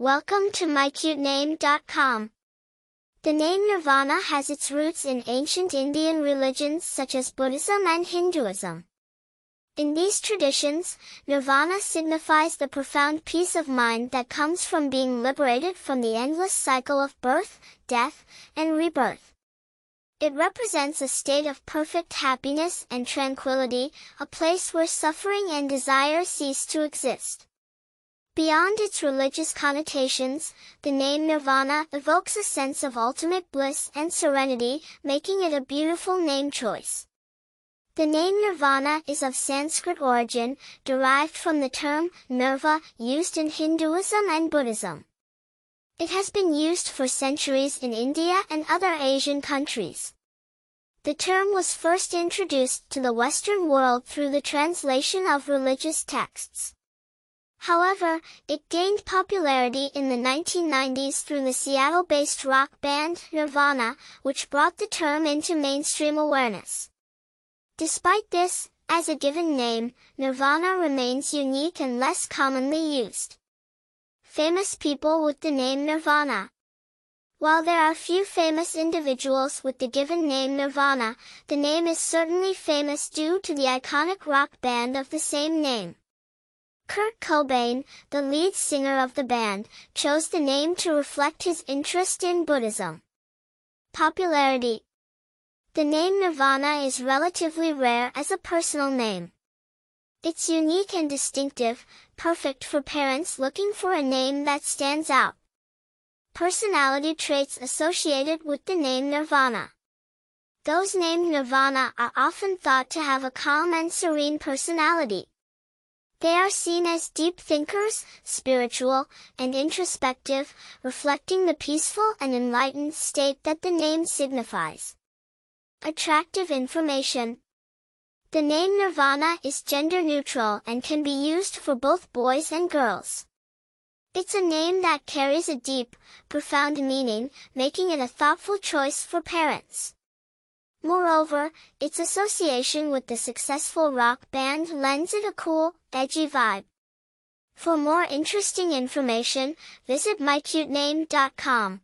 Welcome to mycutename.com. The name Nirvana has its roots in ancient Indian religions such as Buddhism and Hinduism. In these traditions, nirvana signifies the profound peace of mind that comes from being liberated from the endless cycle of birth, death, and rebirth. It represents a state of perfect happiness and tranquility, a place where suffering and desire cease to exist. Beyond its religious connotations, the name Nirvana evokes a sense of ultimate bliss and serenity, making it a beautiful name choice. The name Nirvana is of Sanskrit origin, derived from the term nirva, used in Hinduism and Buddhism. It has been used for centuries in India and other Asian countries. The term was first introduced to the Western world through the translation of religious texts. However, it gained popularity in the 1990s through the Seattle-based rock band Nirvana, which brought the term into mainstream awareness. Despite this, as a given name, Nirvana remains unique and less commonly used. Famous people with the name Nirvana. While there are few famous individuals with the given name Nirvana, the name is certainly famous due to the iconic rock band of the same name. Kurt Cobain, the lead singer of the band, chose the name to reflect his interest in Buddhism. Popularity The name Nirvana is relatively rare as a personal name. It's unique and distinctive, perfect for parents looking for a name that stands out. Personality traits associated with the name Nirvana. Those named Nirvana are often thought to have a calm and serene personality. They are seen as deep thinkers, spiritual, and introspective, reflecting the peaceful and enlightened state that the name signifies. Attractive information. The name Nirvana is gender neutral and can be used for both boys and girls. It's a name that carries a deep, profound meaning, making it a thoughtful choice for parents. Moreover, its association with the successful rock band lends it a cool, edgy vibe. For more interesting information, visit mycutename.com.